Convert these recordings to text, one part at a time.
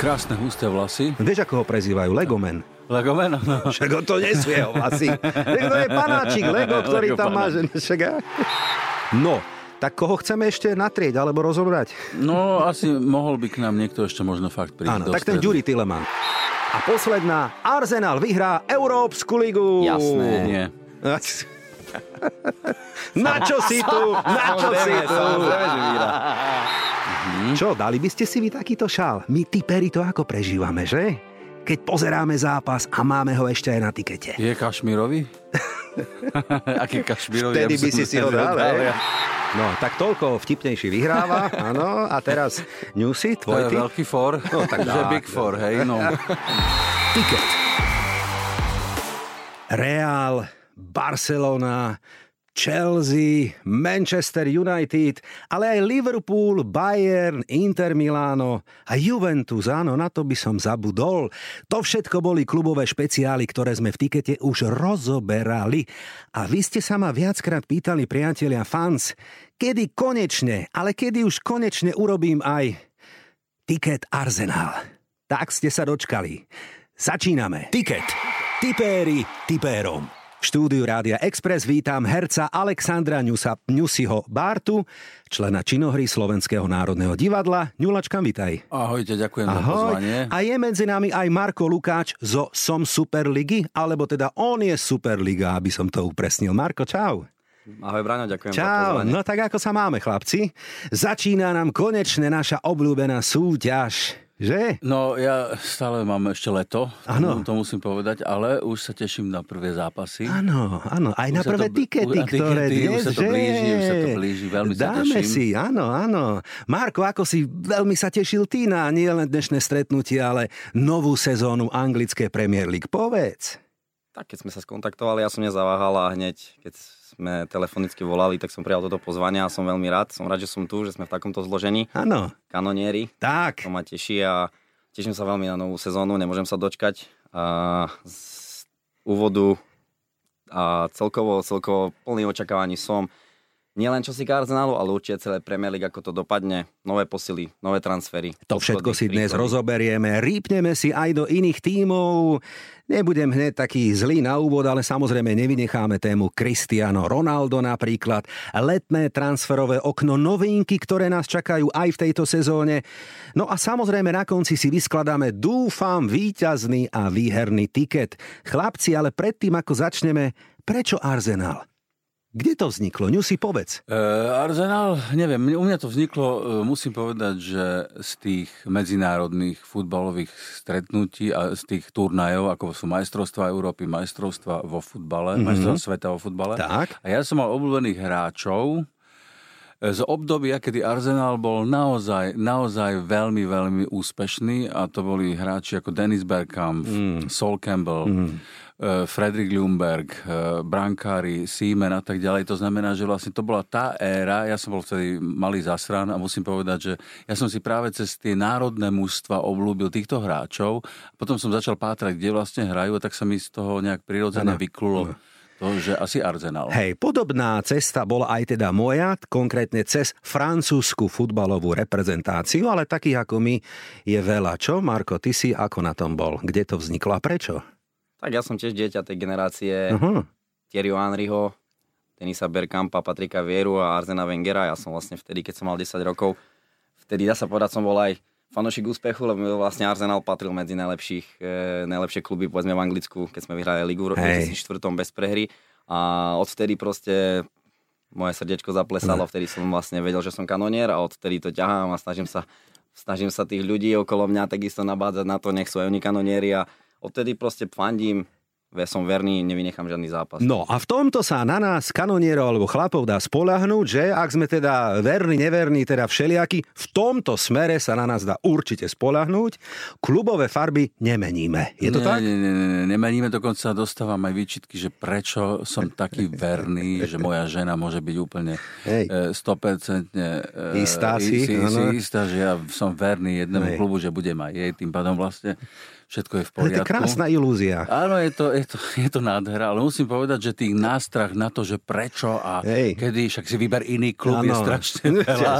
Krásne husté vlasy. Vieš, ako ho prezývajú? Legomen. Legomen? No. Však to nie sú jeho vlasy. To je panáčik Lego, ktorý Lego tam má. Že... No, tak koho chceme ešte natrieť alebo rozobrať? no, asi mohol by k nám niekto ešte možno fakt prísť Áno, tak ten stredu. Juri Tilleman. A posledná, Arsenal vyhrá Európsku ligu. Jasné. Nie. Na čo si tu? Na čo si tu? Vyhrá. Čo, dali by ste si vy takýto šál? My typeri to ako prežívame, že? Keď pozeráme zápas a máme ho ešte aj na tikete. Je kašmírový? Aký kašmírový? Vtedy by si si ho dal, hej? ja. No, tak toľko vtipnejší vyhráva, áno. A teraz Newsy, To tvoj je tip? veľký for, No, tak že dá, Big Four, hej, no. Tiket. Real, Barcelona, Chelsea, Manchester United, ale aj Liverpool, Bayern, Inter Milano a Juventus, áno, na to by som zabudol. To všetko boli klubové špeciály, ktoré sme v tikete už rozoberali. A vy ste sa ma viackrát pýtali, priatelia fans, kedy konečne, ale kedy už konečne urobím aj tiket Arsenal. Tak ste sa dočkali. Začíname. Tiket. Tipéri tipérom. V štúdiu Rádia Express vítam herca Alexandra Ňusa, Ňusiho Bártu, člena činohry Slovenského národného divadla. Ňulačka, vitaj. Ahojte, ďakujem za Ahoj. pozvanie. A je medzi nami aj Marko Lukáč zo Som Superligy, alebo teda on je Superliga, aby som to upresnil. Marko, čau. Ahoj, Braňo, ďakujem za Čau, no tak ako sa máme, chlapci? Začína nám konečne naša obľúbená súťaž, že? No, ja stále mám ešte leto, Áno. to, musím povedať, ale už sa teším na prvé zápasy. Áno, áno, aj Už na sa prvé to- tikety, už- a ktoré tikety, už dnes, sa to že? blíži, už sa to blíži, veľmi sa Dáme teším. si, áno, áno. Marko, ako si veľmi sa tešil ty na nie len dnešné stretnutie, ale novú sezónu anglické Premier League. Povedz. Tak keď sme sa skontaktovali, ja som nezaváhal a hneď, keď sme telefonicky volali, tak som prijal toto pozvanie a som veľmi rád. Som rád, že som tu, že sme v takomto zložení. Áno, Kanonieri, tak. to ma teší a teším sa veľmi na novú sezónu, nemôžem sa dočkať. A z úvodu a celkovo, celkovo plný očakávaní som nielen čo si k Arsenalu, ale určite celé Premier League, ako to dopadne. Nové posily, nové transfery. To všetko si dnes príchody. rozoberieme, rýpneme si aj do iných tímov. Nebudem hneď taký zlý na úvod, ale samozrejme nevynecháme tému Cristiano Ronaldo napríklad, letné transferové okno, novinky, ktoré nás čakajú aj v tejto sezóne. No a samozrejme na konci si vyskladáme, dúfam, víťazný a výherný tiket. Chlapci, ale predtým ako začneme, prečo Arsenal? Kde to vzniklo? Ňu si povedz. E, Arsenal, neviem, u mňa to vzniklo, e, musím povedať, že z tých medzinárodných futbalových stretnutí a z tých turnajov, ako sú majstrovstvá Európy, majstrovstvá vo futbale, mm-hmm. majstrovstvá sveta vo futbale. Tak. A ja som mal obľúbených hráčov e, z obdobia, kedy Arsenal bol naozaj, naozaj veľmi, veľmi úspešný a to boli hráči ako Dennis Bergkamp, mm. Sol Campbell, mm. Fredrik Ljungberg, e, brankári, Seaman a tak ďalej. To znamená, že vlastne to bola tá éra, ja som bol vtedy malý zasran a musím povedať, že ja som si práve cez tie národné mužstva oblúbil týchto hráčov. Potom som začal pátrať, kde vlastne hrajú, a tak sa mi z toho nejak prirodzene vyklulo to, že asi Arsenal. Hej, podobná cesta bola aj teda moja, konkrétne cez francúzsku futbalovú reprezentáciu, ale takých ako my je veľa. Čo, Marko, ty si ako na tom bol? Kde to vzniklo a prečo? Tak ja som tiež dieťa tej generácie Uh-huh. Thierry Henryho, Denisa Bergkampa, Patrika Vieru a Arzena Wengera. Ja som vlastne vtedy, keď som mal 10 rokov, vtedy dá sa povedať, som bol aj fanošik úspechu, lebo vlastne Arsenal patril medzi najlepších, e, najlepšie kluby, povedzme v Anglicku, keď sme vyhrali ligu v Hej. 2004 bez prehry. A odvtedy proste moje srdiečko zaplesalo, vtedy som vlastne vedel, že som kanonier a odtedy to ťahám a snažím sa, snažím sa tých ľudí okolo mňa takisto nabádzať na to, nech sú aj oni kanonieri a odtedy proste fandím som verný, nevynechám žiadny zápas. No a v tomto sa na nás, kanonierov alebo chlapov, dá spolahnúť, že ak sme teda verní, neverní, teda všelijakí, v tomto smere sa na nás dá určite spolahnúť. Klubové farby nemeníme. Je to nie, tak? Nie, nie, nie, nemeníme, dokonca dostávam aj výčitky, že prečo som taký verný, že moja žena môže byť úplne Hej. e, 100% e, Istá si, si, si istá, že ja som verný jednému Hej. klubu, že budem aj jej, tým pádom vlastne všetko je v Ale to je poriadku. krásna ilúzia. Áno, je to, je, to, je to nádhera, ale musím povedať, že tých nástrah na to, že prečo a Hej. kedy, však si vyber iný klub, je Áno. strašne veľa.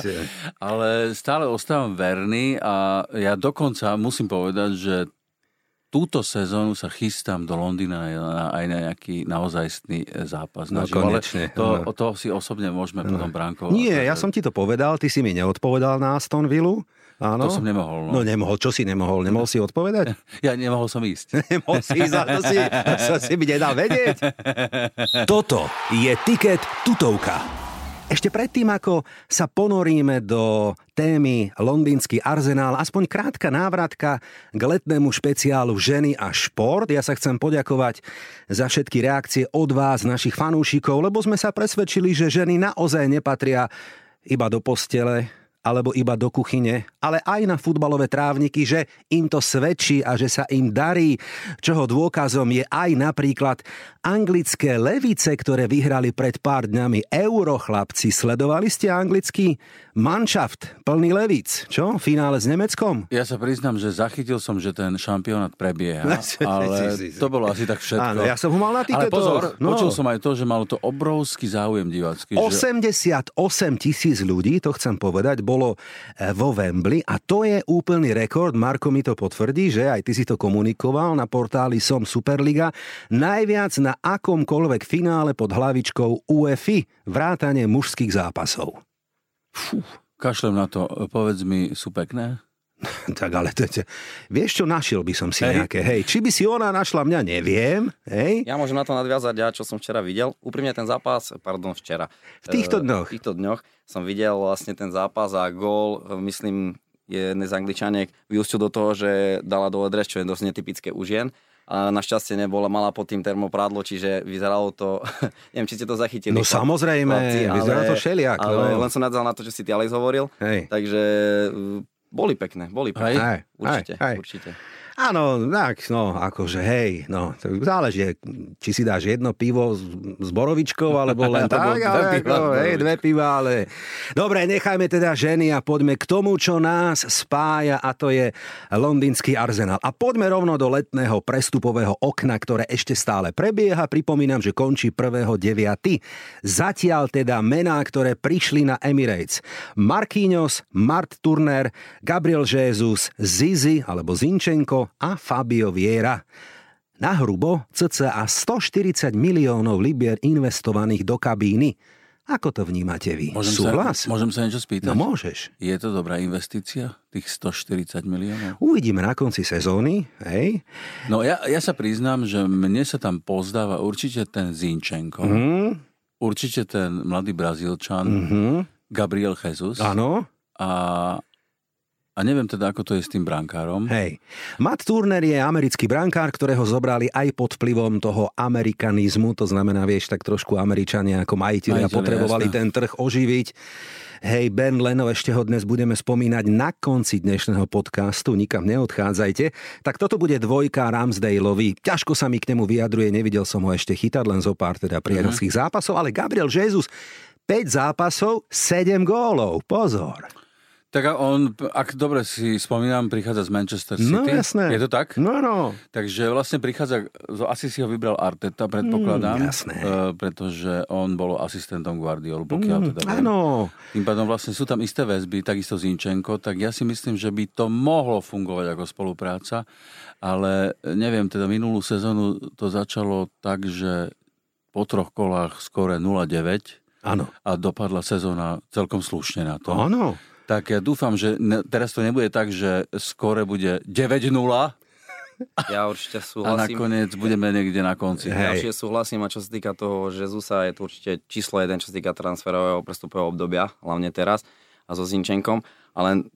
Ale stále ostávam verný a ja dokonca musím povedať, že túto sezónu sa chystám do Londýna na, aj na nejaký naozajstný e, zápas. No, na živo. Ale konečne, To, áno. to si osobne môžeme potom Bránko. Nie, ja som ti to povedal, ty si mi neodpovedal na Aston Villu. Áno. To som nemohol. No No. nemohol, čo si nemohol? Nemohol si odpovedať? Ja nemohol som ísť. Nemohol si ísť, to si, to si mi nedal vedieť. Toto je Tiket tutovka. Ešte predtým, ako sa ponoríme do témy Londýnsky arzenál, aspoň krátka návratka k letnému špeciálu Ženy a šport. Ja sa chcem poďakovať za všetky reakcie od vás, našich fanúšikov, lebo sme sa presvedčili, že ženy naozaj nepatria iba do postele, alebo iba do kuchyne, ale aj na futbalové trávniky, že im to svedčí a že sa im darí, čoho dôkazom je aj napríklad anglické levice, ktoré vyhrali pred pár dňami Eurochlapci. Sledovali ste anglický manšaft plný levíc, čo? Finále s Nemeckom? Ja sa priznám, že zachytil som, že ten šampionát prebieha, ale to bolo asi tak všetko. Áno, ja som ho mal na Ale tiketoch. pozor, No. počul som aj to, že malo to obrovský záujem divácky. Že... 88 tisíc ľudí, to chcem povedať, bolo e, vo Wembley a to je úplný rekord. Marko mi to potvrdí, že aj ty si to komunikoval na portáli Som Superliga. Najviac na akomkoľvek finále pod hlavičkou UEFI vrátane mužských zápasov. Kašlem na to, povedz mi, sú pekné? tak ale to, to, vieš čo, našiel by som si Hej. nejaké. Hej, či by si ona našla mňa, neviem. Hej. Ja môžem na to nadviazať, ja čo som včera videl. Úprimne ten zápas, pardon, včera. V týchto Eh, dňoch. V týchto dňoch som videl vlastne ten zápas a gól, eh, myslím, jednej z Angličaniek vyústil do toho, že dala dole dres, čo je dosť netypické u žien. A našťastie nebola, mala pod tým termoprádlo, čiže vyzeralo to, neviem, či ste to zachytili. No samozrejme, vyzerá to všeliak, Ale no. len som nadzal na to, čo si ty Alex hovoril. Hej. Takže eh, boli pekné, boli pekné. Hej, Určite, hej, hej. určite. Áno, tak, no, akože hej, no, záleží, či si dáš jedno pivo s, s borovičkou, alebo len tak, ale ako, hej, dve piva, ale... Dobre, nechajme teda ženy a poďme k tomu, čo nás spája, a to je londýnsky arzenál. A poďme rovno do letného prestupového okna, ktoré ešte stále prebieha. Pripomínam, že končí 1.9. Zatiaľ teda mená, ktoré prišli na Emirates. Marquinhos, Mart Turner, Gabriel Jesus, Zizi alebo Zinčenko a Fabio Viera. Na hrubo cca 140 miliónov libier investovaných do kabíny. Ako to vnímate vy? Môžem Súhlas? Sa, môžem sa niečo spýtať? No môžeš. Je to dobrá investícia, tých 140 miliónov? Uvidíme na konci sezóny, hej? No ja, ja sa priznám, že mne sa tam pozdáva určite ten Zinčenko, Hm? určite ten mladý Brazílčan, Mhm. Gabriel Jesus Áno, a, a neviem teda, ako to je s tým brankárom. hej. Matt Turner je americký brankár, ktorého zobrali aj pod vplyvom toho amerikanizmu, to znamená, vieš, tak trošku Američania ako majiteľia Majiteľia, potrebovali jasné. ten trh oživiť. Hej, Ben Leno, ešte ho dnes budeme spomínať na konci dnešného podcastu, nikam neodchádzajte. Tak toto bude dvojka Ramsdaleovi. Ťažko sa mi k nemu vyjadruje, nevidel som ho ešte chytať, len zo pár teda priateľských zápasov, ale Gabriel Jesus 5 zápasov, 7 gólov. Pozor. Tak a on, ak dobre si spomínam, prichádza z Manchester City. No jasné. Je to tak? No, no. Takže vlastne prichádza, asi si ho vybral Arteta, predpokladám. Mm, jasné. e, pretože on bol asistentom Guardiolu, pokiaľ Mm, teda áno. Tým pádom vlastne sú tam isté väzby, takisto Zinčenko, tak ja si myslím, že by to mohlo fungovať ako spolupráca, ale neviem, teda minulú sezónu to začalo tak, že po troch kolách skore 0-9 Áno. a dopadla sezóna celkom slušne na to. Áno. Tak ja dúfam, že ne, teraz to nebude tak, že skore bude 9-0 Ja určite a súhlasím. nakoniec budeme niekde na konci. Hej. Ja určite súhlasím a čo sa týka toho Žezusa, je to určite číslo jeden, čo sa týka transferového prestupového obdobia, hlavne teraz a so Zinčenkom, ale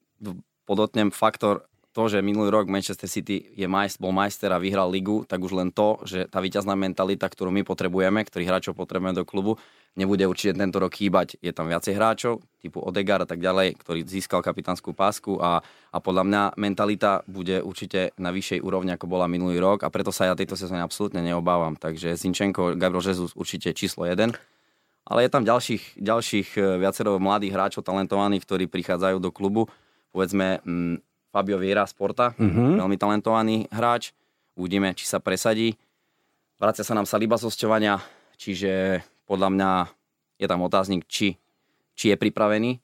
podotnem faktor to, že minulý rok Manchester City je majst, bol majster a vyhral ligu, tak už len to, že tá víťazná mentalita, ktorú my potrebujeme, ktorých hráčov potrebujeme do klubu, nebude určite tento rok chýbať. Je tam viacej hráčov, typu Odegar a tak ďalej, ktorý získal kapitánskú pásku a, a podľa mňa mentalita bude určite na vyššej úrovni, ako bola minulý rok a preto sa ja tejto sezóne absolútne neobávam. Takže Zinchenko, Gabriel Jesus určite číslo 1. Ale je tam ďalších, ďalších e, viacero mladých hráčov, talentovaných, ktorí prichádzajú do klubu. Povedzme, mm, Fabio Viera Sporta, mm-hmm. veľmi talentovaný hráč. Uvidíme, či sa presadí. Vracia sa nám Saliba z hostovania, čiže podľa mňa je tam otáznik, či, či je pripravený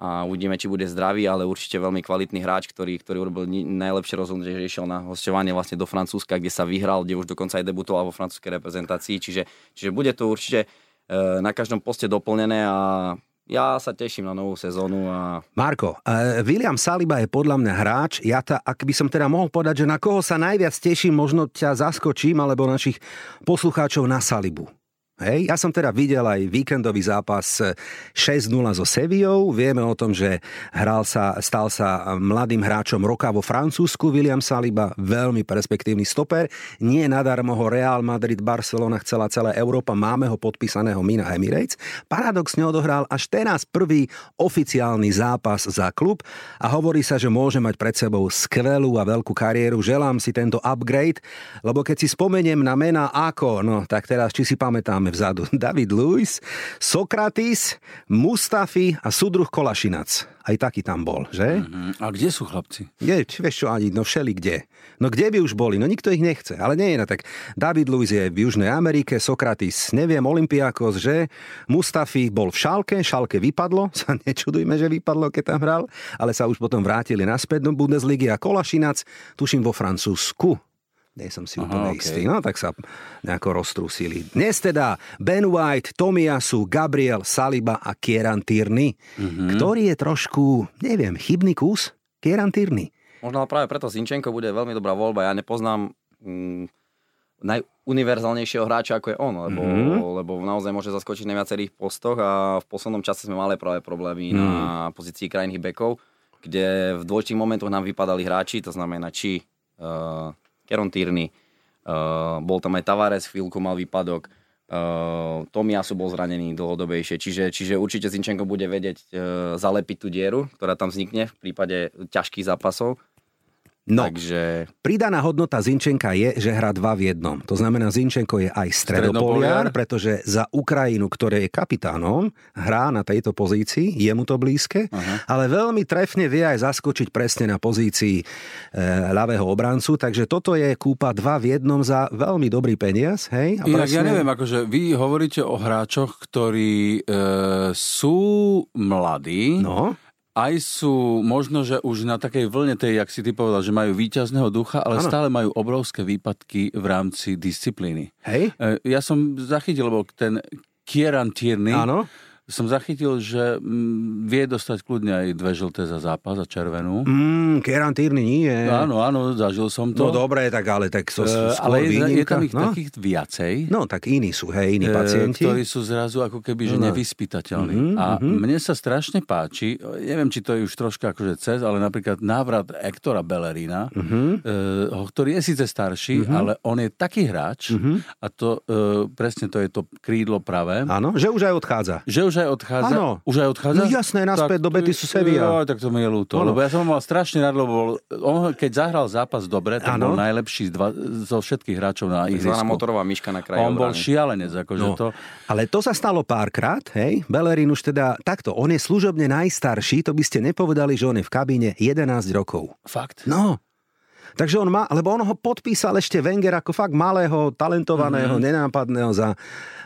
a uvidíme, či bude zdravý, ale určite veľmi kvalitný hráč, ktorý, ktorý urobil najlepšie rozhodnutie, že išiel na hostovanie vlastne do Francúzska, kde sa vyhral, kde už dokonca aj debutoval vo francúzskej reprezentácii, čiže, čiže bude to určite e, na každom poste doplnené a ja sa teším na novú sezónu. A... Marko, uh, William Saliba je podľa mňa hráč. Ja ta, ak by som teda mohol povedať, že na koho sa najviac teším, možno ťa zaskočím, alebo našich poslucháčov na Salibu. Hej, ja som teda videl aj víkendový zápas 6-0 so Sevillou. Vieme o tom, že hral sa, stal sa mladým hráčom roka vo Francúzsku William Saliba, veľmi perspektívny stoper. Nie nadarmo ho Real Madrid, Barcelona chcela celá Európa, máme ho podpísaného Mina Emirates. Paradoxne odohral až teraz prvý oficiálny zápas za klub a hovorí sa, že môže mať pred sebou skvelú a veľkú kariéru. Želám si tento upgrade, lebo keď si spomeniem na mena ako, no tak teraz či si pamätám máme vzadu. David Lewis, Sokratis, Mustafi a súdruh Kolašinac. Aj taký tam bol, že? Mm-hmm. A kde sú chlapci? Nie, či vieš čo ani, no všeli kde. No kde by už boli? No nikto ich nechce. Ale nie je no tak. David Lewis je v Južnej Amerike, Sokratis, neviem, Olympiakos, že? Mustafi bol v Šalke, Šalke vypadlo, sa nečudujme, že vypadlo, keď tam hral, ale sa už potom vrátili naspäť do Bundesligy a Kolašinac, tuším vo Francúzsku nie som si úplne okay. istý. No tak sa nejako roztrúsili. Dnes teda Ben White, Tomiasu, Gabriel, Saliba a Kieran Tierney, mm-hmm. ktorý je trošku, neviem, chybný kus? Kieran Tierney. Možno práve preto Zinčenko bude veľmi dobrá voľba. Ja nepoznám mm, najuniverzálnejšieho hráča, ako je on, lebo, mm-hmm. lebo naozaj môže zaskočiť na viacerých postoch a v poslednom čase sme mali práve problémy mm. na pozícii krajných bekov, kde v dôležitých momentoch nám vypadali hráči, to znamená či uh, Keron Tierney, uh, bol tam aj Tavares, chvíľku mal výpadok, uh, Tomiasu bol zranený dlhodobejšie, čiže, čiže určite Zinčenko bude vedieť uh, zalepiť tú dieru, ktorá tam vznikne v prípade ťažkých zápasov No, Takže... pridaná hodnota Zinčenka je, že hrá dva v jednom. To znamená, Zinčenko je aj stredopoliar, pretože za Ukrajinu, ktoré je kapitánom, hrá na tejto pozícii, je mu to blízke, uh-huh. ale veľmi trefne vie aj zaskočiť presne na pozícii e, ľavého obrancu, takže toto je kúpa dva v jednom za veľmi dobrý peniaz. Hej? A presne... ja neviem, akože vy hovoríte o hráčoch, ktorí e, sú mladí, no aj sú možno, že už na takej vlne tej, jak si ty povedal, že majú víťazného ducha, ale ano. stále majú obrovské výpadky v rámci disciplíny. Hej? E, ja som zachytil, lebo ten Kieran Tierney, Áno som zachytil, že mm, vie dostať kľudne aj dve žlté za zápas a červenú. Mm, Kieran Tierney nie. Áno, áno, zažil som to. No dobre, tak ale tak so, uh, Ale je, je tam ich no? takých viacej. No, tak iní sú, hej, iní pacienti. Ktorí sú zrazu ako keby, že no. nevyspytateľní. Mm-hmm, a mm-hmm. mne sa strašne páči, neviem, či to je už troška akože cez, ale napríklad návrat Ektora Bellerina, mm-hmm. uh, ktorý je síce starší, mm-hmm. ale on je taký hráč mm-hmm. a to uh, presne to je to krídlo pravé. Áno, že už aj odchádza. Že už aj odchádza. Áno. Už aj odchádza? No jasné, naspäť tak, do Betisu Sevilla. Jo, tak to mi je ľúto. Ano. Lebo ja som ho mal strašne rád, lebo bol, on, keď zahral zápas dobre, tak ano. bol najlepší z dva, zo všetkých hráčov na ihrisku. Zvaná motorová myška na kraji. On bol šialenec. Akože no. to... Ale to sa stalo párkrát, hej. Bellerin už teda takto, on je služobne najstarší, to by ste nepovedali, že on je v kabíne 11 rokov. Fakt? No. Takže on má, lebo on ho podpísal ešte Wenger ako fakt malého, talentovaného, mm-hmm. nenápadného za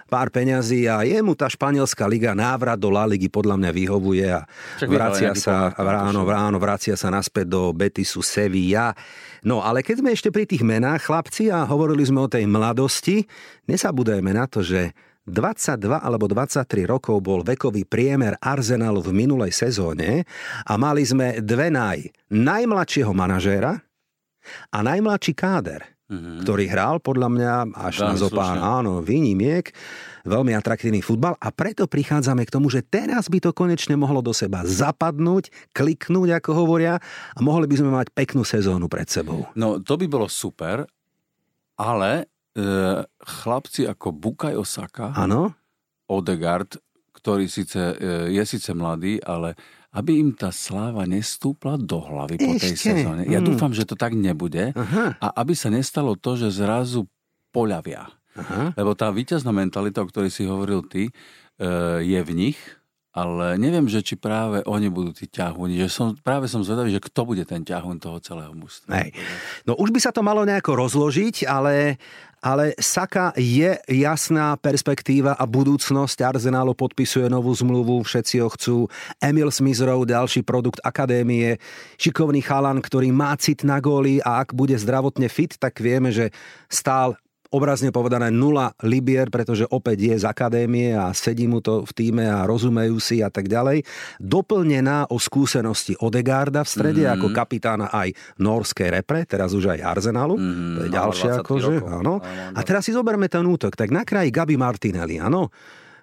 pár peňazí a jemu tá španielská liga návrat do La Ligy podľa mňa vyhovuje a Čak vracia sa, ráno, ráno vracia sa naspäť do Betisu Sevilla. No ale keď sme ešte pri tých menách, chlapci, a hovorili sme o tej mladosti, nesabúdajme na to, že 22 alebo 23 rokov bol vekový priemer Arsenalu v minulej sezóne a mali sme dve naj. Najmladšieho manažéra a najmladší káder. mm-hmm. ktorý hral podľa mňa až Veľmi na zopár, slušne. áno, výnimiek, veľmi atraktívny futbal a preto prichádzame k tomu, že teraz by to konečne mohlo do seba zapadnúť, kliknúť, ako hovoria, a mohli by sme mať peknú sezónu pred sebou. No, to by bolo super, ale e, chlapci ako Bukaj Osaka, Áno? Odegaard, ktorý síce, e, je síce mladý, ale aby im tá sláva nestúpla do hlavy po tej Ešte? sezóne. Ja Mm. dúfam, že to tak nebude Aha, a aby sa nestalo to, že zrazu poľavia. aha. Lebo tá víťazná mentalita, o ktorej si hovoril ty, e, je v nich, ale neviem, že či práve oni budú tí ťahúni. Že som, práve som zvedavý, že kto bude ten ťahún toho celého mužstva. Hej. No už by sa to malo nejako rozložiť, ale, ale Saka je jasná perspektíva a budúcnosť. Arsenálu podpisuje novú zmluvu, všetci ho chcú. Emil Smizrov, ďalší produkt akadémie. Šikovný chalan, ktorý má cit na góly a ak bude zdravotne fit, tak vieme, že stál obrazne povedané nula libier, pretože opäť je z akadémie a sedí mu to v týme a rozumejú si a tak ďalej. Doplnená o skúsenosti Odegarda v strede mm-hmm. ako kapitána aj norskej repre, teraz už aj Arsenalu. Mm-hmm. To je Mal ďalšie 23 akože. Áno, A teraz si zoberme ten útok. Tak na kraji Gabi Martinelli, áno.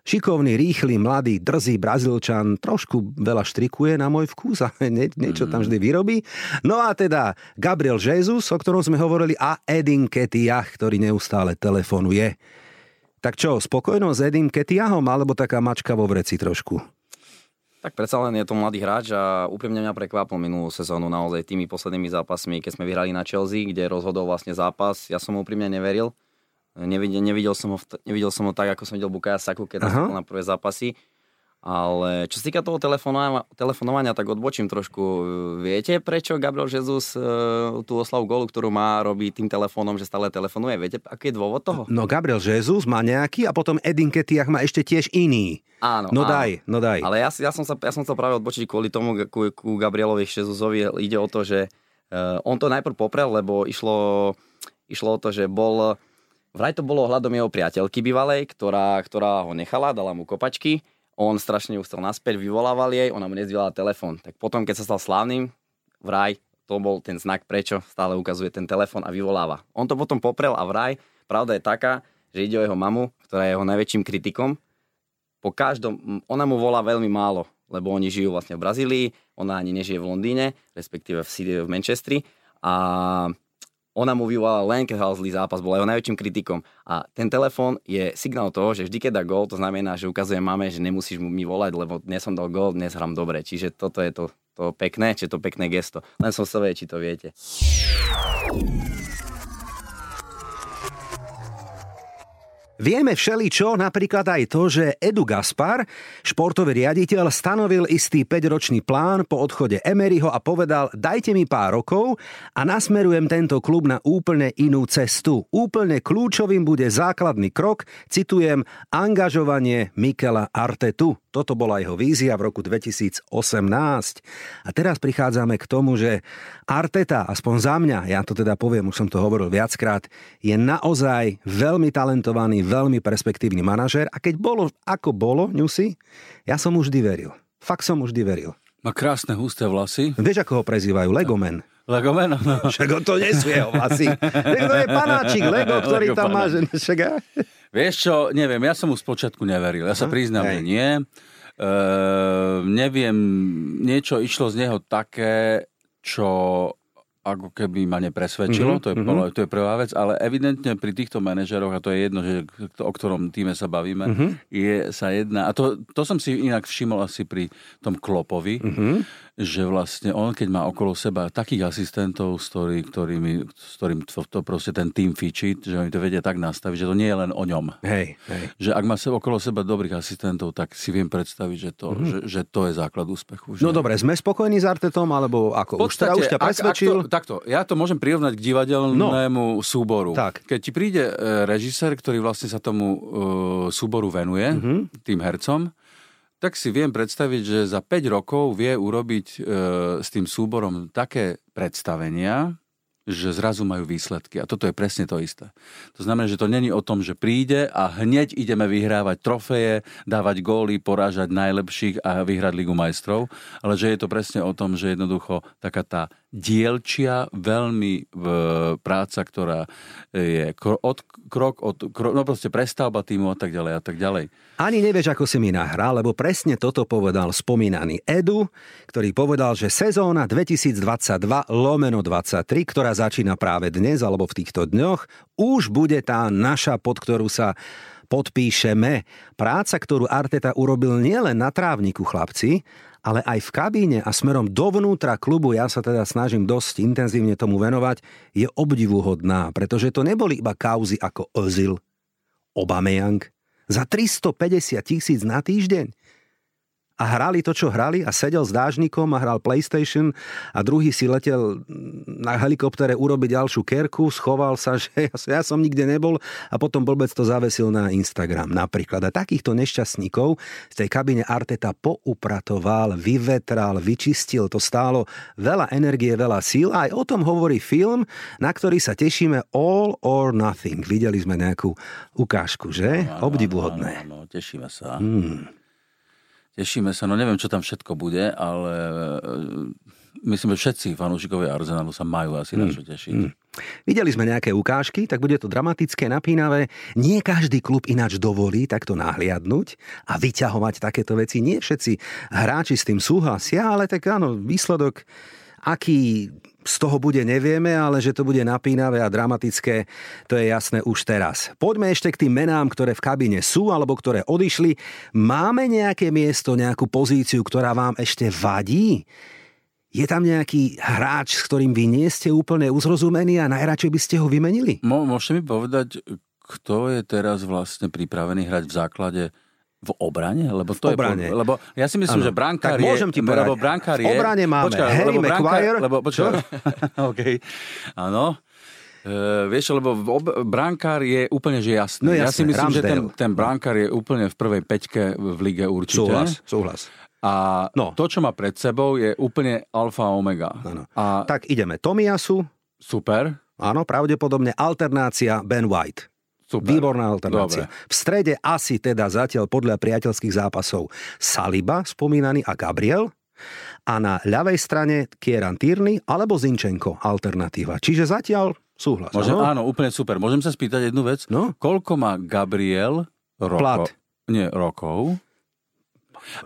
Šikovný, rýchly, mladý, drzý Brazílčan, trošku veľa štrikuje na môj vkus, ale nie, niečo tam vždy vyrobí. No a teda Gabriel Jesus, o ktorom sme hovorili, a Edin Ketiah, ktorý neustále telefonuje. Tak čo, spokojnosť s Edim Ketiahom, alebo taká mačka vo vreci trošku? Tak predsa len je to mladý hráč a úprimne mňa prekvapil minulú sezónu naozaj tými poslednými zápasmi, keď sme vyhrali na Chelsea, kde rozhodol vlastne zápas. Ja som úprimne neveril. Nevidel, nevidel, som ho, nevidel som ho tak, ako som videl Bukaya Saku, keď Aha. na prvé zápasy. Ale čo sa týka toho telefonovania, telefonovania, tak odbočím trošku. Viete, prečo Gabriel Jesus e, tú oslavu gólu, ktorú má, robí tým telefónom, že stále telefonuje? Viete, aký je dôvod toho? No Gabriel Jesus má nejaký a potom Edin Ketiah má ešte tiež iný. Áno, No áno. daj, no daj. Ale ja, ja, som sa, ja som sa práve odbočiť kvôli tomu, ku, ku Gabrielovi Šezuzovi ide o to, že uh, on to najprv poprel, lebo išlo, išlo o to, že bol, vraj to bolo hľadom jeho priateľky bývalej, ktorá, ktorá ho nechala, dala mu kopačky, on strašne ju chcel naspäť, vyvolával jej, ona mu nezdieľala telefón. Tak potom, keď sa stal slávnym, vraj to bol ten znak, prečo stále ukazuje ten telefón a vyvoláva. On to potom poprel a vraj, pravda je taká, že ide o jeho mamu, ktorá je jeho najväčším kritikom, po každom, ona mu volá veľmi málo, lebo oni žijú vlastne v Brazílii, ona ani nežije v Londýne, respektíve v, City- v Manchestri a ona mu vyvolala len, keď hral zlý zápas, bola jeho najväčším kritikom. A ten telefón je signál toho, že vždy, keď dá gól, to znamená, že ukazuje mame, že nemusíš mu mi volať, lebo dnes som dal gól, dnes hrám dobre. Čiže toto je to, to pekné, či to pekné gesto. Len som chcel vedieť, či to viete. Vieme všeličo, napríklad aj to, že Edu Gaspar, športový riaditeľ, stanovil istý 5-ročný plán po odchode Emeryho a povedal, dajte mi pár rokov a nasmerujem tento klub na úplne inú cestu. Úplne kľúčovým bude základný krok, citujem, angažovanie Mikela Artetu. Toto bola jeho vízia v roku 2018. A teraz prichádzame k tomu, že Arteta, aspoň za mňa, ja to teda poviem, už som to hovoril viackrát, je naozaj veľmi talentovaný, veľmi perspektívny manažer a keď bolo ako bolo, ňusi, ja som už vždy veril. Fakt som už vždy veril. Má krásne husté vlasy. Vieš, ako ho prezývajú? Legomen. Lego meno, no. Však on to vlasy. Veď to je panáčik Lego, ktorý Lego tam má. Panáčik. však, a- Vieš čo, neviem, ja som mu spočiatku neveril. Ja sa Aha, priznám, že nie. E, neviem, niečo išlo z neho také, čo ako keby ma nepresvedčilo, Mhm, to, je, mhm. to je prvá vec, ale evidentne pri týchto manažeroch, a to je jedno, že, o ktorom týme sa bavíme, Mhm. je sa jedna, a to, to som si inak všimol asi pri tom Klopovi, Mhm. Že vlastne on, keď má okolo seba takých asistentov, s, ktorý, ktorými, s ktorým to, to proste ten tým fičí, že oni to vedia tak nastaviť, že to nie je len o ňom. Hej, hej. Že ak má se okolo seba dobrých asistentov, tak si viem predstaviť, že to, mm-hmm. že, že to je základ úspechu. Že... No dobre, sme spokojní s Artetom, alebo ako? V Už, teda, už ťa ak- ak presvedčil? to, takto, ja to môžem prirovnať k divadelnému súboru. Tak. Keď ti príde e, režisér, ktorý vlastne sa tomu e, súboru venuje, mm-hmm. tým hercom, tak si viem predstaviť, že za 5 rokov vie urobiť e, s tým súborom také predstavenia, že zrazu majú výsledky. A toto je presne to isté. To znamená, že to není o tom, že príde a hneď ideme vyhrávať trofeje, dávať góly, porážať najlepších a vyhrať Ligu majstrov, ale že je to presne o tom, že jednoducho taká tá dielčia, veľmi e, práca, ktorá je kro, od, krok od, krok, no proste prestavba týmu a tak ďalej a tak ďalej. Ani nevieš, ako si mi nahral, lebo presne toto povedal spomínaný Edu, ktorý povedal, že sezóna 2022 lomeno 23, ktorá začína práve dnes alebo v týchto dňoch, už bude tá naša, pod ktorú sa podpíšeme. Práca, ktorú Arteta urobil nielen na trávniku chlapci, ale aj v kabíne a smerom dovnútra klubu, ja sa teda snažím dosť intenzívne tomu venovať, je obdivuhodná, pretože to neboli iba kauzy ako Ozil, Obameyang, za 350 tisíc na týždeň a hrali to, čo hrali a sedel s dážnikom a hral PlayStation a druhý si letel na helikoptere urobiť ďalšiu kerku, schoval sa, že ja, ja som nikde nebol a potom blbec to zavesil na Instagram napríklad. A takýchto nešťastníkov z tej kabine Arteta poupratoval, vyvetral, vyčistil, to stálo veľa energie, veľa síl a aj o tom hovorí film, na ktorý sa tešíme All or Nothing. Videli sme nejakú ukážku, že? Áno, Obdivuhodné. Áno, áno, tešíme sa. Hmm. Tešíme sa, no neviem, čo tam všetko bude, ale e, myslím, že všetci fanúšikovia Arsenalu sa majú asi na čo tešiť. Mm. Videli sme nejaké ukážky, tak bude to dramatické, napínavé. Nie každý klub ináč dovolí takto nahliadnúť a vyťahovať takéto veci. Nie všetci hráči s tým súhlasia, ale tak áno, výsledok, aký z toho bude, nevieme, ale že to bude napínavé a dramatické, to je jasné už teraz. Poďme ešte k tým menám, ktoré v kabíne sú alebo ktoré odišli. Máme nejaké miesto, nejakú pozíciu, ktorá vám ešte vadí? Je tam nejaký hráč, s ktorým vy nie ste úplne uzrozumení a najradšej by ste ho vymenili? Mo, môžete mi povedať, kto je teraz vlastne pripravený hrať v základe v obrane? Lebo to V obrane. Je, lebo ja si myslím, Áno. že brankár Tak je... môžem ti povedať. Lebo brankár V je... obrane máme Harry lebo Maguire. Lebo, počkaj, OK. Áno. E, vieš, lebo v ob, brankár je úplne že jasný. No ja jasné, si myslím, že ten, Ramsdale. ten brankár je úplne v prvej peťke v lige určite. Súhlas, súhlas. A No. to, čo má pred sebou, je úplne alfa a omega. Áno. A Tak ideme. Tomiasu, super, áno, pravdepodobne alternácia Ben White. Super. Výborná alternácia. Dobre. V strede asi teda zatiaľ podľa priateľských zápasov Saliba, spomínaný, a Gabriel. A na ľavej strane Kieran Tierney alebo Zinčenko, alternatíva. Čiže zatiaľ súhlas. Môžem, áno? áno, úplne super. Môžem sa spýtať jednu vec? No. Koľko má Gabriel rokov? Plat. Nie, rokov.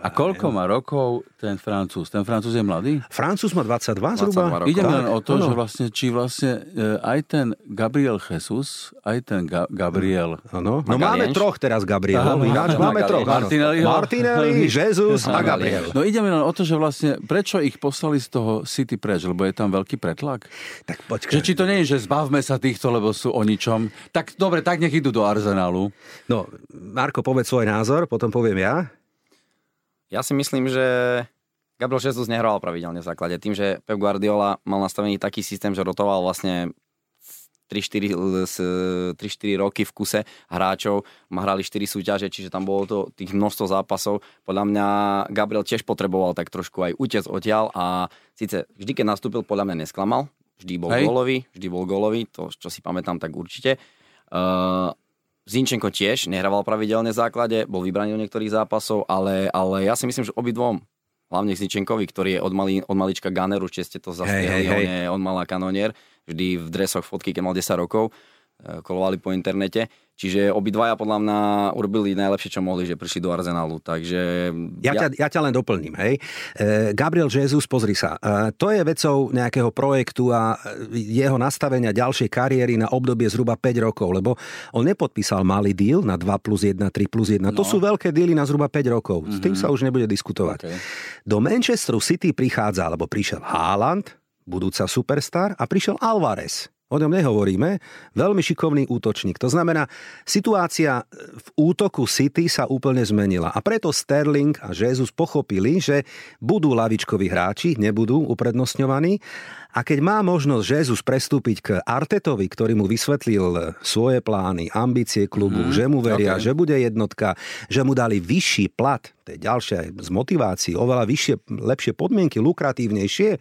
A koľko má rokov ten Francúz? Ten Francúz je mladý? Francúz má 22 zhruba. 22 rokov. Ide len o to, áno. že vlastne, či vlastne e, aj ten Gabriel Jesus, aj ten Ga- Gabriel... Áno. No máme troch teraz Gabrielov, ináč máme troch. áno. Martinelliho. Martinelli, Jesus a Gabriel. No ide mi len o to, že vlastne prečo ich poslali z toho City preč, lebo je tam veľký pretlak? Tak počkaj. Že či to nie je, že zbavme sa týchto, lebo sú o ničom. Tak dobre, tak nech idú do Arsenalu. No, Marko, povedz svoj názor, potom poviem ja. Ja si myslím, že Gabriel Jesus nehral pravidelne v základe. Tým, že Pep Guardiola mal nastavený taký systém, že rotoval vlastne 3-4 s- 3-4 roky v kuse hráčov, hrali 4 súťaže, čiže tam bolo to tých množstvo zápasov. Podľa mňa Gabriel tiež potreboval tak trošku aj utec odtiaľ a síce vždy, keď nastúpil, podľa mňa nesklamal. Vždy bol Hej. gólový, vždy bol gólový, to, čo si pamätám, tak určite. Uh, Zinčenko tiež nehrával pravidelne v základe, bol vybraný do niektorých zápasov, ale, ale ja si myslím, že obidvom, hlavne Zinčenkovi, ktorý je od, malý, od malička gunner, určite ste to zastriehli, hej, hej. on je od malá kanonier, vždy v dresoch fotky, keď mal 10 rokov, kolovali po internete. Čiže obidvaja podľa mňa urobili najlepšie, čo mohli, že prišli do Arsenalu. Takže Ja, ťa, ja ťa len doplním, hej. E, Gabriel Jesus, pozri sa, e, to je vecou nejakého projektu a jeho nastavenia ďalšej kariéry na obdobie zhruba 5 rokov, lebo on nepodpísal malý deal na 2 plus 1, 3 plus 1. To No. sú veľké díly na zhruba 5 rokov. S tým sa už nebude diskutovať. Okay. Do Manchesteru City prichádza, alebo prišiel Haaland, budúca superstar, a prišiel Alvarez. O ňom nehovoríme. Veľmi šikovný útočník. To znamená, situácia v útoku City sa úplne zmenila. A preto Sterling a Jesus pochopili, že budú lavičkoví hráči, nebudú uprednostňovaní. A keď má možnosť Jesus prestúpiť k Artetovi, ktorý mu vysvetlil svoje plány, ambície klubu, mm, že mu veria, ok. že bude jednotka, že mu dali vyšší plat, to je ďalšia z motivácií, oveľa vyššie, lepšie podmienky, lukratívnejšie,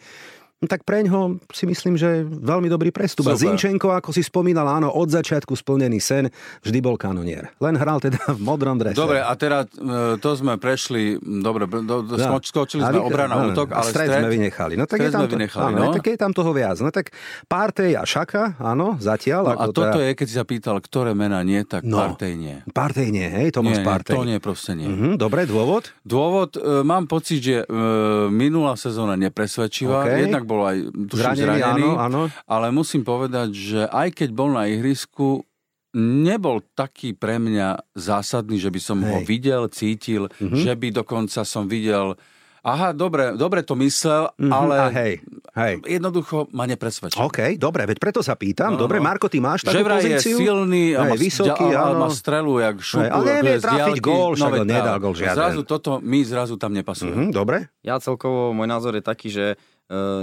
tak preňho si myslím, že veľmi dobrý prestup. A Super. Zinčenko, ako si spomínal, áno, od začiatku splnený sen, vždy bol kanonier. Len hral teda v modrom drese. Dobre, a teraz e, to sme prešli, dobre, do, do, No. skoč- skočili A sme obrana, áno, útok, a ale stred, sme vynechali. No tak je stred tam to, vynechali, áno, no. tak je tam toho viac. No tak Partey a Šaka, áno, zatiaľ. No a ako toto teda- je, keď si sa pýtal, ktoré mená nie, tak No. Partey nie. Partey nie, hej, Tomáš Nie, Partey. to nie, proste nie. Mhm, dobre, dôvod? Dôvod, e, mám pocit, že e, minulá sezóna nepresvedčivá, OK. jednak bol aj tuším, Zranený, zranený, áno, áno. ale musím povedať, že aj keď bol na ihrisku, nebol taký pre mňa zásadný, že by som ho Hej. videl, cítil, Mhm. že by dokonca som videl, aha, dobre, dobre to myslel, Mhm, ale a hej, hej. jednoducho ma nepresvedčil. OK, dobre, veď preto sa pýtam. No, dobre, no. Marko, ty máš takú Že vraj je pozíciu? silný a Hej, má, vysoký, a, a áno. má strelu, jak šupu. Hej, ale nevie trafiť gól, však veď on nedal gól žiaden. Zrazu toto, my zrazu tam nepasuje. Mhm, dobre. Ja celkovo, môj názor je taký, že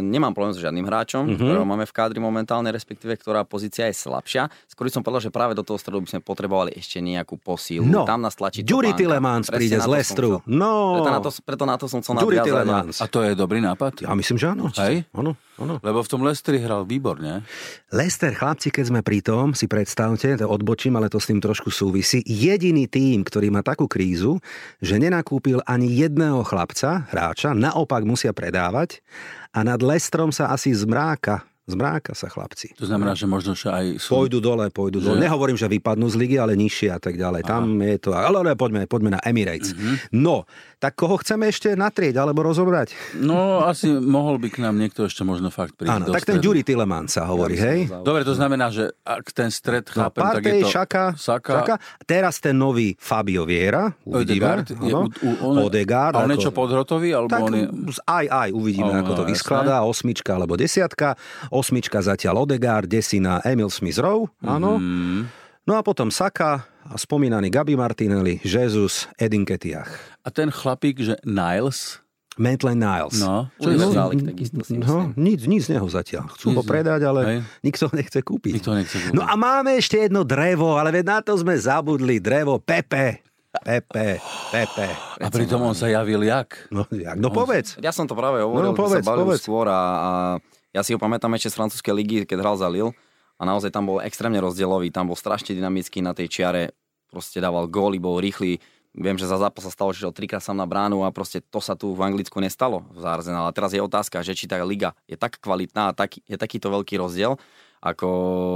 nemám problém s žiadnym hráčom, Mhm. mm-hmm. ktorého máme v kádri momentálne, respektíve ktorá pozícia je slabšia. Skôr som povedal, že práve do toho stredu by sme potrebovali ešte nejakú posílu. No, tam nás tlačí Ďuri Presne príde z Lestru. chcel. No, Preto na to, preto na to som chcel nadviazať. A to je dobrý nápad. Ja myslím, že áno. Hej? Áno, áno. Lebo v tom Lestri hral výborne. Lester, chlapci, keď sme pri tom, si predstavte, to odbočím, ale to s tým trošku súvisí, jediný tým, ktorý má takú krízu, že nenakúpil ani jedného chlapca, hráča, naopak musia predávať a nad Lestrom sa asi zmráka. Zmráka sa chlapci. To znamená, že možno, že aj sú... Pôjdu dole, pôjdu dole. Že- Nehovorím, že vypadnú z ligy, ale nižšie a tak ďalej. Tam je to... Ale, ale poďme, poďme na Emirates. Mhm. No, tak koho chceme ešte natrieť alebo rozobrať? No, asi mohol by k nám niekto ešte možno fakt prísť Áno, tak ten stredu. Ďuri Tillemans sa hovorí, hej? Dobre, to znamená, že ak ten stred No, chápem, tak je to... Šaka, Saka, Šaka. Teraz ten nový Fabio Viera. Uvidíme. Odegaard. Je, u, on, Odegaard. A on je ako- čo podrotový? Alebo Tak on je... aj, aj, uvidíme, ako to vyskladá. Osmička alebo desiatka. Osmička zatiaľ Odegaard, desina Emil Smith Rowe, áno. Mm, No a potom Saka a spomínaný Gabi Martinelli, Jesus, Edin Ketiach. a ten chlapík, že Niles, Maitland Niles. no, čo je No, no, nic, nic z neho zatiaľ. Chcú Nic ho predať, ale Hej. nikto ho nechce kúpiť. Nikto nechce kúpiť. No a máme ešte jedno drevo, ale veď na to sme zabudli. Drevo Pepe. Pepe, Pepe. A pritom on sa javil jak? No, jak, no povedz. Ja som to práve hovoril, No, no, povedz, povedz, sa bavil povedz. skôr a, a ja si ho pamätám ešte z francúzskej ligy, keď hral za Lille a naozaj tam bol extrémne rozdielový, tam bol strašne dynamický na tej čiare, proste dával góly, bol rýchly, Viem, že za zápas sa stalo, že trikrát sám na bránu a proste to sa tu v Anglicku nestalo v Arsenal. A teraz je otázka, že či tá liga je tak kvalitná a tak, je takýto veľký rozdiel ako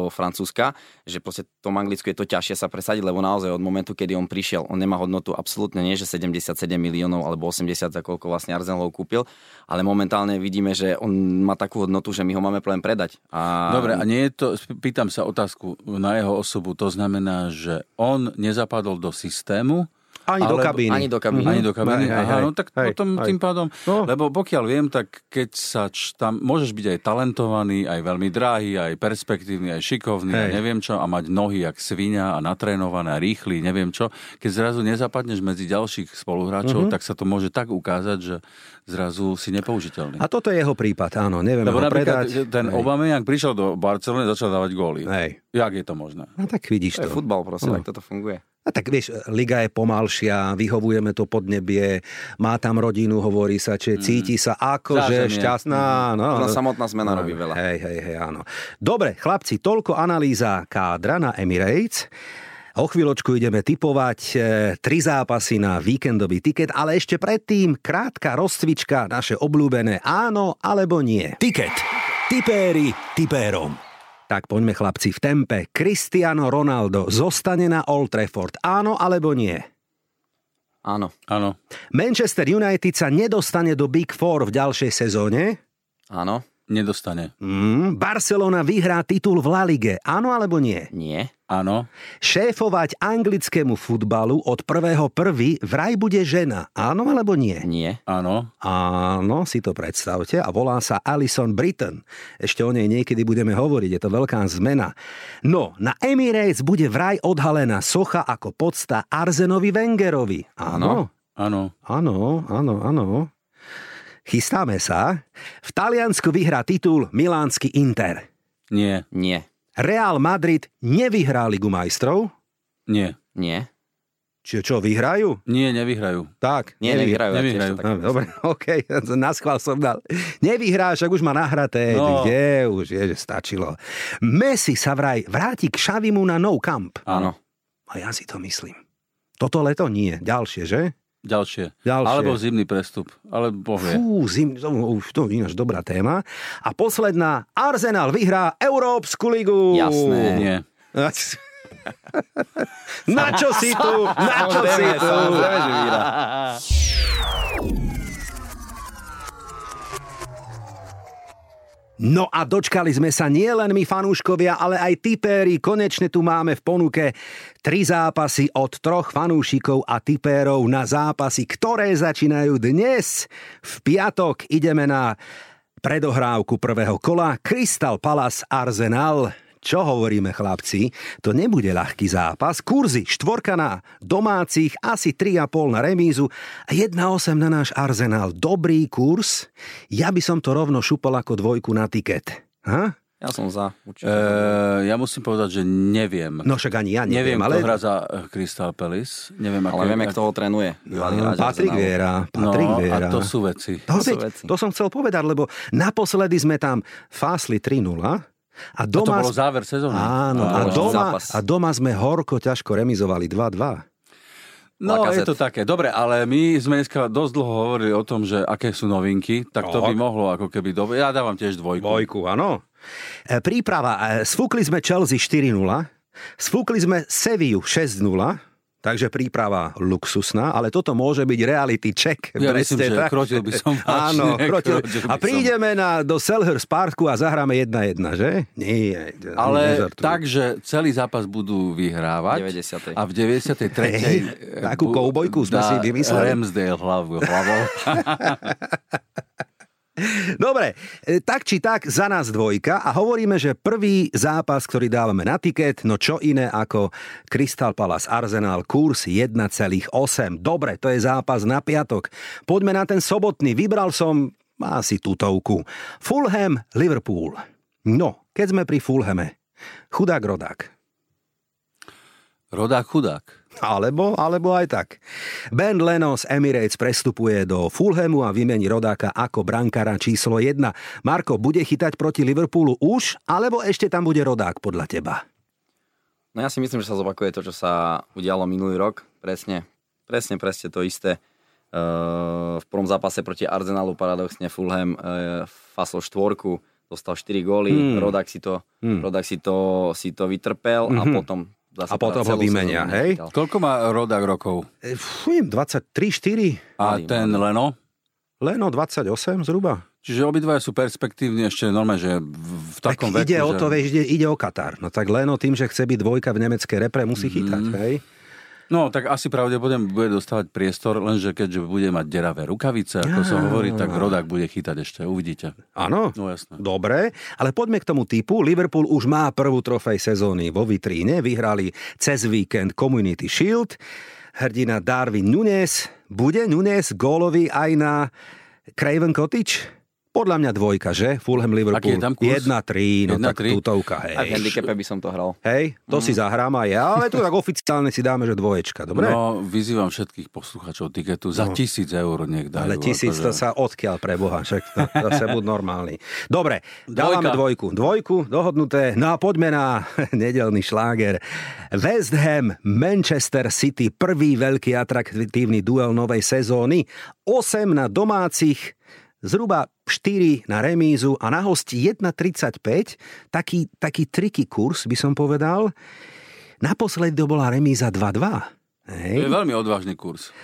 francúzska, že proste tom Anglicku je to ťažšie sa presadiť, lebo naozaj od momentu, kedy on prišiel, on nemá hodnotu absolútne nie, že 77 miliónov alebo 80 za koľko vlastne Arsenal ho kúpil, ale momentálne vidíme, že on má takú hodnotu, že my ho máme problém predať. A... Dobre, a nie je to, pýtam sa otázku na jeho osobu, to znamená, že on nezapadol do systému, Ani do kabíny. Ani do kabíny. Ani do kabiny? Hej, Aha, hej. no tak Hej, potom hej. tým pádom, No. lebo pokiaľ viem, tak keď sa č, tam, môžeš byť aj talentovaný, aj veľmi drahý, aj perspektívny, aj šikovný, Hej. a neviem čo, a mať nohy jak svinia a natrénované, a rýchly, neviem čo. Keď zrazu nezapadneš medzi ďalších spoluhráčov, Mhm. tak sa to môže tak ukázať, že zrazu si nepoužiteľný. A toto je jeho prípad, áno. Nevieme Lebo ho predať. ten Hej. Aubameyang prišiel do Barcelony začal dávať góly. Hej. Jak je to možné? No tak vidíš To je to. futbal proste, No. tak toto funguje. A tak vieš, liga je pomalšia, vyhovujeme to podnebie, má tam rodinu, hovorí sa, či cíti sa akože Zázemie. šťastná. No, Ona samotná zmena robí veľa. Hej, hej, hej, áno. Dobre, chlapci, toľko analýza kádra na Emirates. O chvíľočku ideme typovať e, tri zápasy na víkendový tiket, ale ešte predtým krátka rozcvička, naše obľúbené áno alebo nie. Tiket. Tipéri tipérom. Tak poďme chlapci v tempe. Cristiano Ronaldo zostane na Old Trafford, áno alebo nie? Áno, Áno. Manchester United sa nedostane do Big Four v ďalšej sezóne. áno, Nedostane. Mm, Barcelona vyhrá titul v La Lige, áno alebo nie? nie, Áno. Šéfovať anglickému futbalu od prvého prvý vraj bude žena, áno alebo nie? nie, Áno. Áno, si to predstavte a volá sa Alison Britton. Ešte o nej niekedy budeme hovoriť, je to veľká zmena. No, na Emirates bude vraj odhalená socha ako podsta Arzenovi Wengerovi. Áno? Áno. Áno, áno, áno. Chystáme sa. V Taliansku vyhrá titul Milánsky Inter. Nie. nie, Real Madrid nevyhrá Ligu majstrov. Nie. nie, Čiže čo, vyhrajú? Nie, nevyhrajú. Tak. Nie, nevy- nevyhrajú. nevyhrajú. tak No, dobre, OK, na schvál som dal. Nevyhráš, ak už má nahraté. No. Kde už, je, že stačilo. Messi sa vraj vráti k Šavimu na No Camp. Áno. A ja si to myslím. Toto leto nie. Ďalšie, že? Ďalšie. Ďalšie. Alebo zimný prestup. Ale povie. Fú, zim, to, už to je ináč dobrá téma. A posledná, Arsenal vyhrá Európsku ligu. Jasné. Nie. Na čo si tu? Na čo si Samozrejme, tu? No a dočkali sme sa nielen my fanúškovia, ale aj tipéri. Konečne tu máme v ponuke tri zápasy od troch fanúšikov a tipérov na zápasy, ktoré začínajú dnes. V piatok ideme na predohrávku prvého kola Crystal Palace Arsenal. Čo hovoríme, chlapci? To nebude ľahký zápas. Kurzy štvorka na domácich, asi 3,5 na remízu a 1,8 na náš Arsenal. Dobrý kurz. Ja by som to rovno šupol ako dvojku na tiket. Ha? Ja som za. Určite. E, ja musím povedať, že neviem. No však ani ja neviem, neviem, kto ale... hrá za eh, Crystal Palace. Neviem, ale vieme, kto ho trénuje. No, Patrik. Viera, No, Patrik a Viera. to sú veci. To, To sú veď, veci. to som chcel povedať, lebo naposledy sme tam fásli 3-0 a A to doma... bolo záver sezóny. Áno, a Dôležitý doma, zápas. a doma sme horko ťažko remizovali 2-2. No, Lacazette. je to také. Dobre, ale my sme dneska dosť dlho hovorili o tom, že aké sú novinky, tak to Tak. by mohlo ako keby... Do... Ja dávam tiež dvojku. Dvojku, áno. E, Príprava. e, Sfúkli sme Chelsea 4-0, sfúkli sme Seviu 6-0, takže príprava luxusná, ale toto môže byť reality check. Ja myslím, Presne že tak. krotil by som Áno, vážne, krotil. krotil A by som. prídeme na, do Selhurst Parku a zahráme 1-1, že? Nie, Ale nežartuj. tak, že celý zápas budú vyhrávať 90. a v 93. Hej, takú koubojku sme si vymysleli. Ramsdale hlavu, hlavou. Dobre, e, tak či tak za nás dvojka a hovoríme, že prvý zápas, ktorý dávame na tiket, no čo iné ako Crystal Palace Arsenal, kurz 1,8. Dobre, to je zápas na piatok. Poďme na ten sobotný. Vybral som asi tutovku. Fulham, Liverpool. No, keď sme pri Fulhame. Chudák rodák. Rodák chudák. Alebo, alebo aj tak. Ben Leno z Emirates prestupuje do Fulhamu a vymení rodáka ako brankára číslo 1. Marko, bude chytať proti Liverpoolu už, alebo ešte tam bude rodák podľa teba? No ja si myslím, že sa zopakuje to, čo sa udialo minulý rok. Presne, presne, presne to isté. Uh, v prvom zápase proti Arsenalu paradoxne Fulham uh, fasol štvorku, dostal 4 góly, Hmm. Rodák si to, Hmm. Rodák si to, si to vytrpel a Mhm. potom zase A potom teda ho vymenia, hej? nechytal. Koľko má rodák rokov? E, Fujem, 23-4? A Malý, ten malý. Leno? Leno 28 zhruba. Čiže obidvaja sú perspektívni ešte normálne, že v, takom tak veku, ide o že... to, vieš, ide, ide o Katar. No tak Leno tým, že chce byť dvojka v nemeckej repre, musí chytať, hej? No, tak asi pravdepodobne bude dostávať priestor, lenže keďže bude mať deravé rukavice, ako sa hovorí, tak rodák bude chytať ešte, uvidíte. Áno. No jasné. Dobre, ale poďme k tomu typu. Liverpool už má prvú trofej sezóny vo vitríne. Vyhrali cez víkend Community Shield. Hrdina Darwin Nunes. Bude Nunes gólový aj na Craven Cottage? Podľa mňa dvojka, že? Fulham Liverpool. Aký je tam kurz? 1-3, no 1-3? tak tutovka, Aj v hej. handicape by som to hral. Hej, to si zahrám aj ja, ale tu tak oficiálne si dáme, že dvoječka, dobre? No, vyzývam všetkých posluchačov tiketu za tisíc eur nech dajú. Ale tisíc to akože- sa odkiaľ pre Boha, však to, zase buď normálny. Dobre, dávame Dvojka. dvojku. Dvojku, dohodnuté. No a poďme na nedelný šláger. West Ham, Manchester City, prvý veľký atraktívny duel novej sezóny. 8 na domácich, zhruba 4 na remízu a na hosti 1,35. Taký, taký triky kurz, by som povedal. Naposledy to bola remíza 2-2. To Hej. je veľmi odvážny kurz.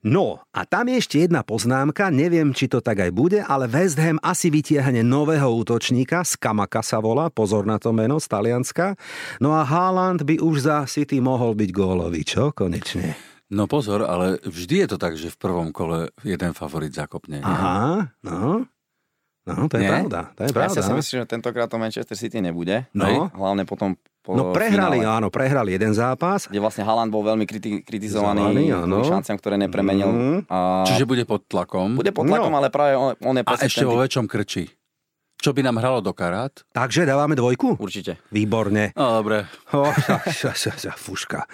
No a tam je ešte jedna poznámka, neviem, či to tak aj bude, ale West Ham asi vytiahne nového útočníka, Skamaka sa volá, pozor na to meno, z Talianska. No a Haaland by už za City mohol byť gólový, čo konečne? No pozor, ale vždy je to tak, že v prvom kole jeden favorit zakopne. nie? Aha, no. No, to je Nie? pravda, to je Ja pravda. si myslím, že tentokrát to Manchester City nebude. No. Hlavne potom po No prehrali, finále, áno, prehrali jeden zápas. kde vlastne Haaland bol veľmi kriti- kritizovaný áno. šanciam, ktoré nepremenil. Mhm. A Čiže bude pod tlakom bude pod tlakom, No. ale práve on, on je a ešte vo väčšom krči. Čo by nám hralo do karát? Takže dávame dvojku? Určite. Výborne. No dobre. Oh, ja, ja, ja, ja, fuška.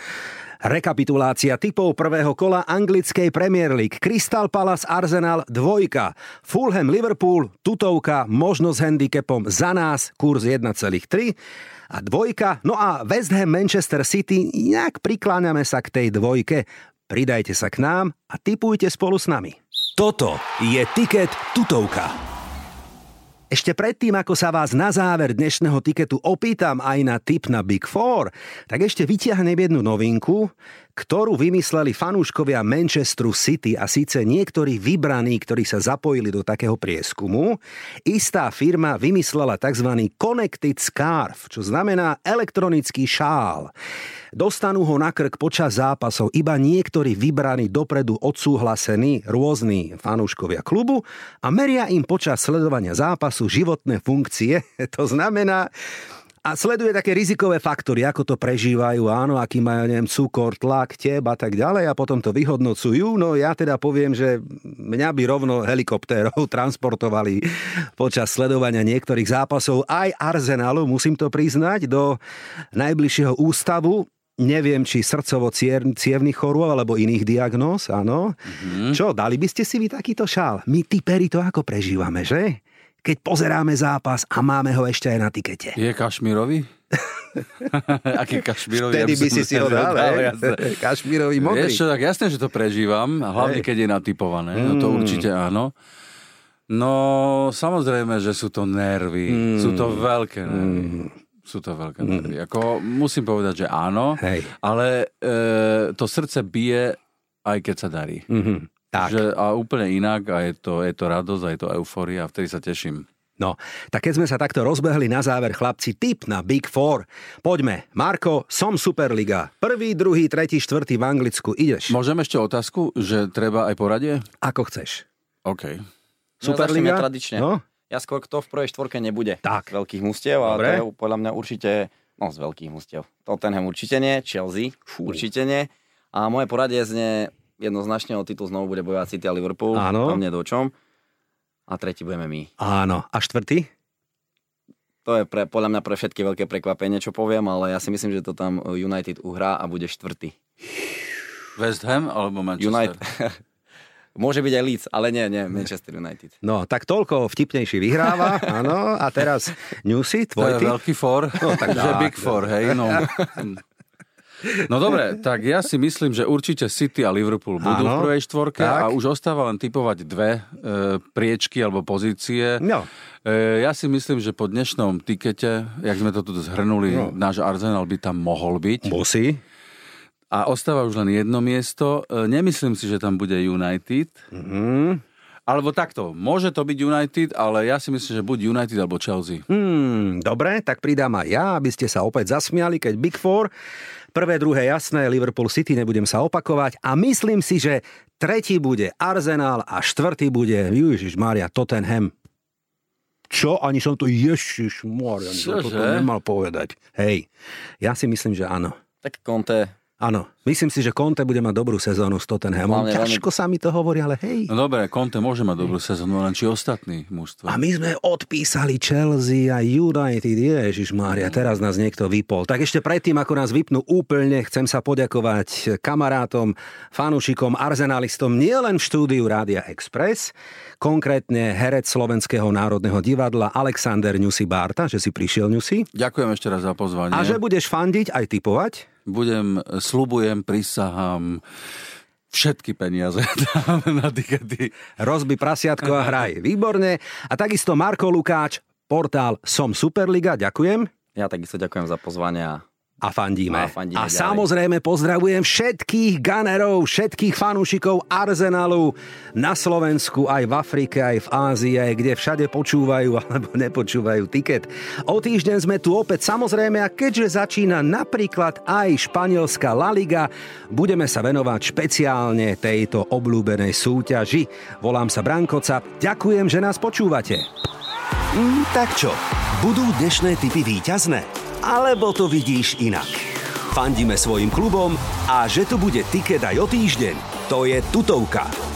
Rekapitulácia typov prvého kola anglickej Premier League. Crystal Palace Arsenal dvojka. Fulham Liverpool tutovka, možno s handicapom za nás, kurz 1,3 a dvojka. No a West Ham Manchester City, nejak prikláňame sa k tej dvojke. Pridajte sa k nám a tipujte spolu s nami. Toto je Tiket tutovka. Ešte predtým, ako sa vás na záver dnešného tiketu opýtam aj na tip na Big Four, tak ešte vytiahnem jednu novinku, ktorú vymysleli fanúškovia Manchesteru City a síce niektorí vybraní, ktorí sa zapojili do takého prieskumu. Istá firma vymyslela tzv. Connected Scarf, čo znamená elektronický šál. Dostanú ho na krk počas zápasov iba niektorí vybraní dopredu odsúhlasení rôzni fanúškovia klubu a meria im počas sledovania zápasu životné funkcie. To znamená, a sleduje také rizikové faktory, ako to prežívajú, áno, aký majú, neviem, cukor, tlak, teb a tak ďalej a potom to vyhodnocujú. No ja teda poviem, že mňa by rovno helikoptérov transportovali počas sledovania niektorých zápasov aj Arsenalu, musím to priznať, do najbližšieho ústavu neviem, či srdcovo-cievných chorôb alebo iných diagnóz, áno. Mm-hmm. Čo, dali by ste si vy takýto šál? My typeri to ako prežívame, že? keď pozeráme zápas a máme ho ešte aj na tikete. Je kašmírový? Aký kašmírový? Vtedy by si si ho dal, dal kašmírový modrý. Vieš čo, tak jasné, že to prežívam, hlavne keď je natypované, mm. no to mm. určite áno. No, samozrejme, že sú to nervy. Mm. Sú to veľké nervy. Mm. Sú to veľké mm. nervy. Ako, musím povedať, že áno, Hej. ale e, to srdce bije, aj keď sa darí. Mm-hmm. Tak. Že, a úplne inak a je to, je to radosť a je to euforia a vtedy sa teším. No, tak keď sme sa takto rozbehli na záver, chlapci, tip na Big Four. Poďme. Marko, som Superliga. Prvý, druhý, tretí, štvrtý v Anglicku. Ideš. Môžem ešte otázku, že treba aj poradie? Ako chceš. OK. Superliga? Ja tradične. No? Ja skôr kto v prvej štvorke nebude. Tak. Z veľkých mustiev a to je podľa mňa určite, no z veľkých mustiev. Tottenham určite nie, Chelsea Fú. určite nie. A moje poradie znie jednoznačne o titul znovu bude bojovať City a Liverpool. Áno. Tam nie do čom. A tretí budeme my. Áno. A štvrtý? To je pre, podľa mňa pre všetky veľké prekvapenie, čo poviem, ale ja si myslím, že to tam United uhrá a bude štvrtý. West Ham alebo Manchester? United. Môže byť aj Leeds, ale nie, nie, Manchester United. No, tak toľko vtipnejší vyhráva, áno. A teraz Newsy, tvoj To je veľký for, no, tak že Big Four, hej, no. No dobre, tak ja si myslím, že určite City a Liverpool budú Áno, v prvej štvorke tak. a už ostáva len typovať dve e, priečky alebo pozície. No. E, ja si myslím, že po dnešnom tikete, jak sme to tu zhrnuli, no. náš Arsenal by tam mohol byť. Musí. A ostáva už len jedno miesto. E, nemyslím si, že tam bude United. Mm-hmm. Alebo takto, môže to byť United, ale ja si myslím, že buď United alebo Chelsea. Hmm, dobre, tak pridám aj ja, aby ste sa opäť zasmiali, keď Big Four Prvé, druhé jasné, Liverpool City, nebudem sa opakovať. A myslím si, že tretí bude Arsenal a štvrtý bude, Ježiš Maria, Tottenham. Čo? Ani som to, Ježiš Maria, to nemal povedať. Hej, ja si myslím, že áno. Tak Conte Áno, myslím si, že Conte bude mať dobrú sezónu s Tottenhamom. Hlavne, Ťažko veľmi... sa mi to hovorí, ale hej. No dobre, Conte môže mať dobrú sezónu, len či ostatní mužstva. A my sme odpísali Chelsea a United, Ježiš Mária, teraz nás niekto vypol. Tak ešte predtým, ako nás vypnú úplne, chcem sa poďakovať kamarátom, fanúšikom, arzenalistom, nielen v štúdiu Rádia Express, konkrétne herec Slovenského národného divadla Alexander Ňusi Barta, že si prišiel Ňusi. Ďakujem ešte raz za pozvanie. A že budeš fandiť aj typovať? Budem, slubujem, prisahám, všetky peniaze na tikety. Rozby prasiatko a hraj. Výborne. A takisto Marko Lukáč, portál Som Superliga. Ďakujem. Ja takisto ďakujem za pozvanie a a fandíme. A, fandíme a samozrejme pozdravujem všetkých ganerov, všetkých fanúšikov Arsenalu na Slovensku, aj v Afrike, aj v Ázii, aj kde všade počúvajú alebo nepočúvajú tiket. O týždeň sme tu opäť samozrejme a keďže začína napríklad aj španielská La Liga, budeme sa venovať špeciálne tejto obľúbenej súťaži. Volám sa Brankoca. Ďakujem, že nás počúvate. Mm, tak čo, budú dnešné typy výťazné? Alebo to vidíš inak? Fandíme svojim klubom a že tu bude tiket aj o týždeň, to je tutovka.